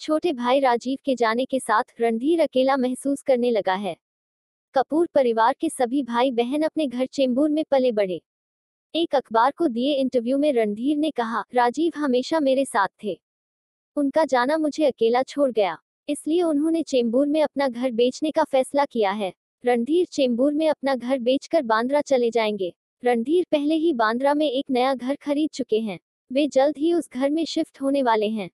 छोटे भाई राजीव के जाने के साथ रणधीर अकेला महसूस करने लगा है। कपूर परिवार के सभी भाई बहन अपने घर चेंबूर में पले बढ़े। एक अखबार को दिए इंटरव्यू में रणधीर ने कहा, राजीव हमेशा मेरे साथ थे। उनका जाना मुझे अकेला छोड़ गया। इसलिए उन्होंने चेंबूर में अपना घर बेचने का फैसला किया है। रणधीर चेंबूर में अपना घर बेचकर बांद्रा चले जाएँगे। रणधीर पहले ही बांद्रा में एक नया घर खरीद चुके हैं। वे जल्द ही उस घर में शिफ्ट होने वाले हैं।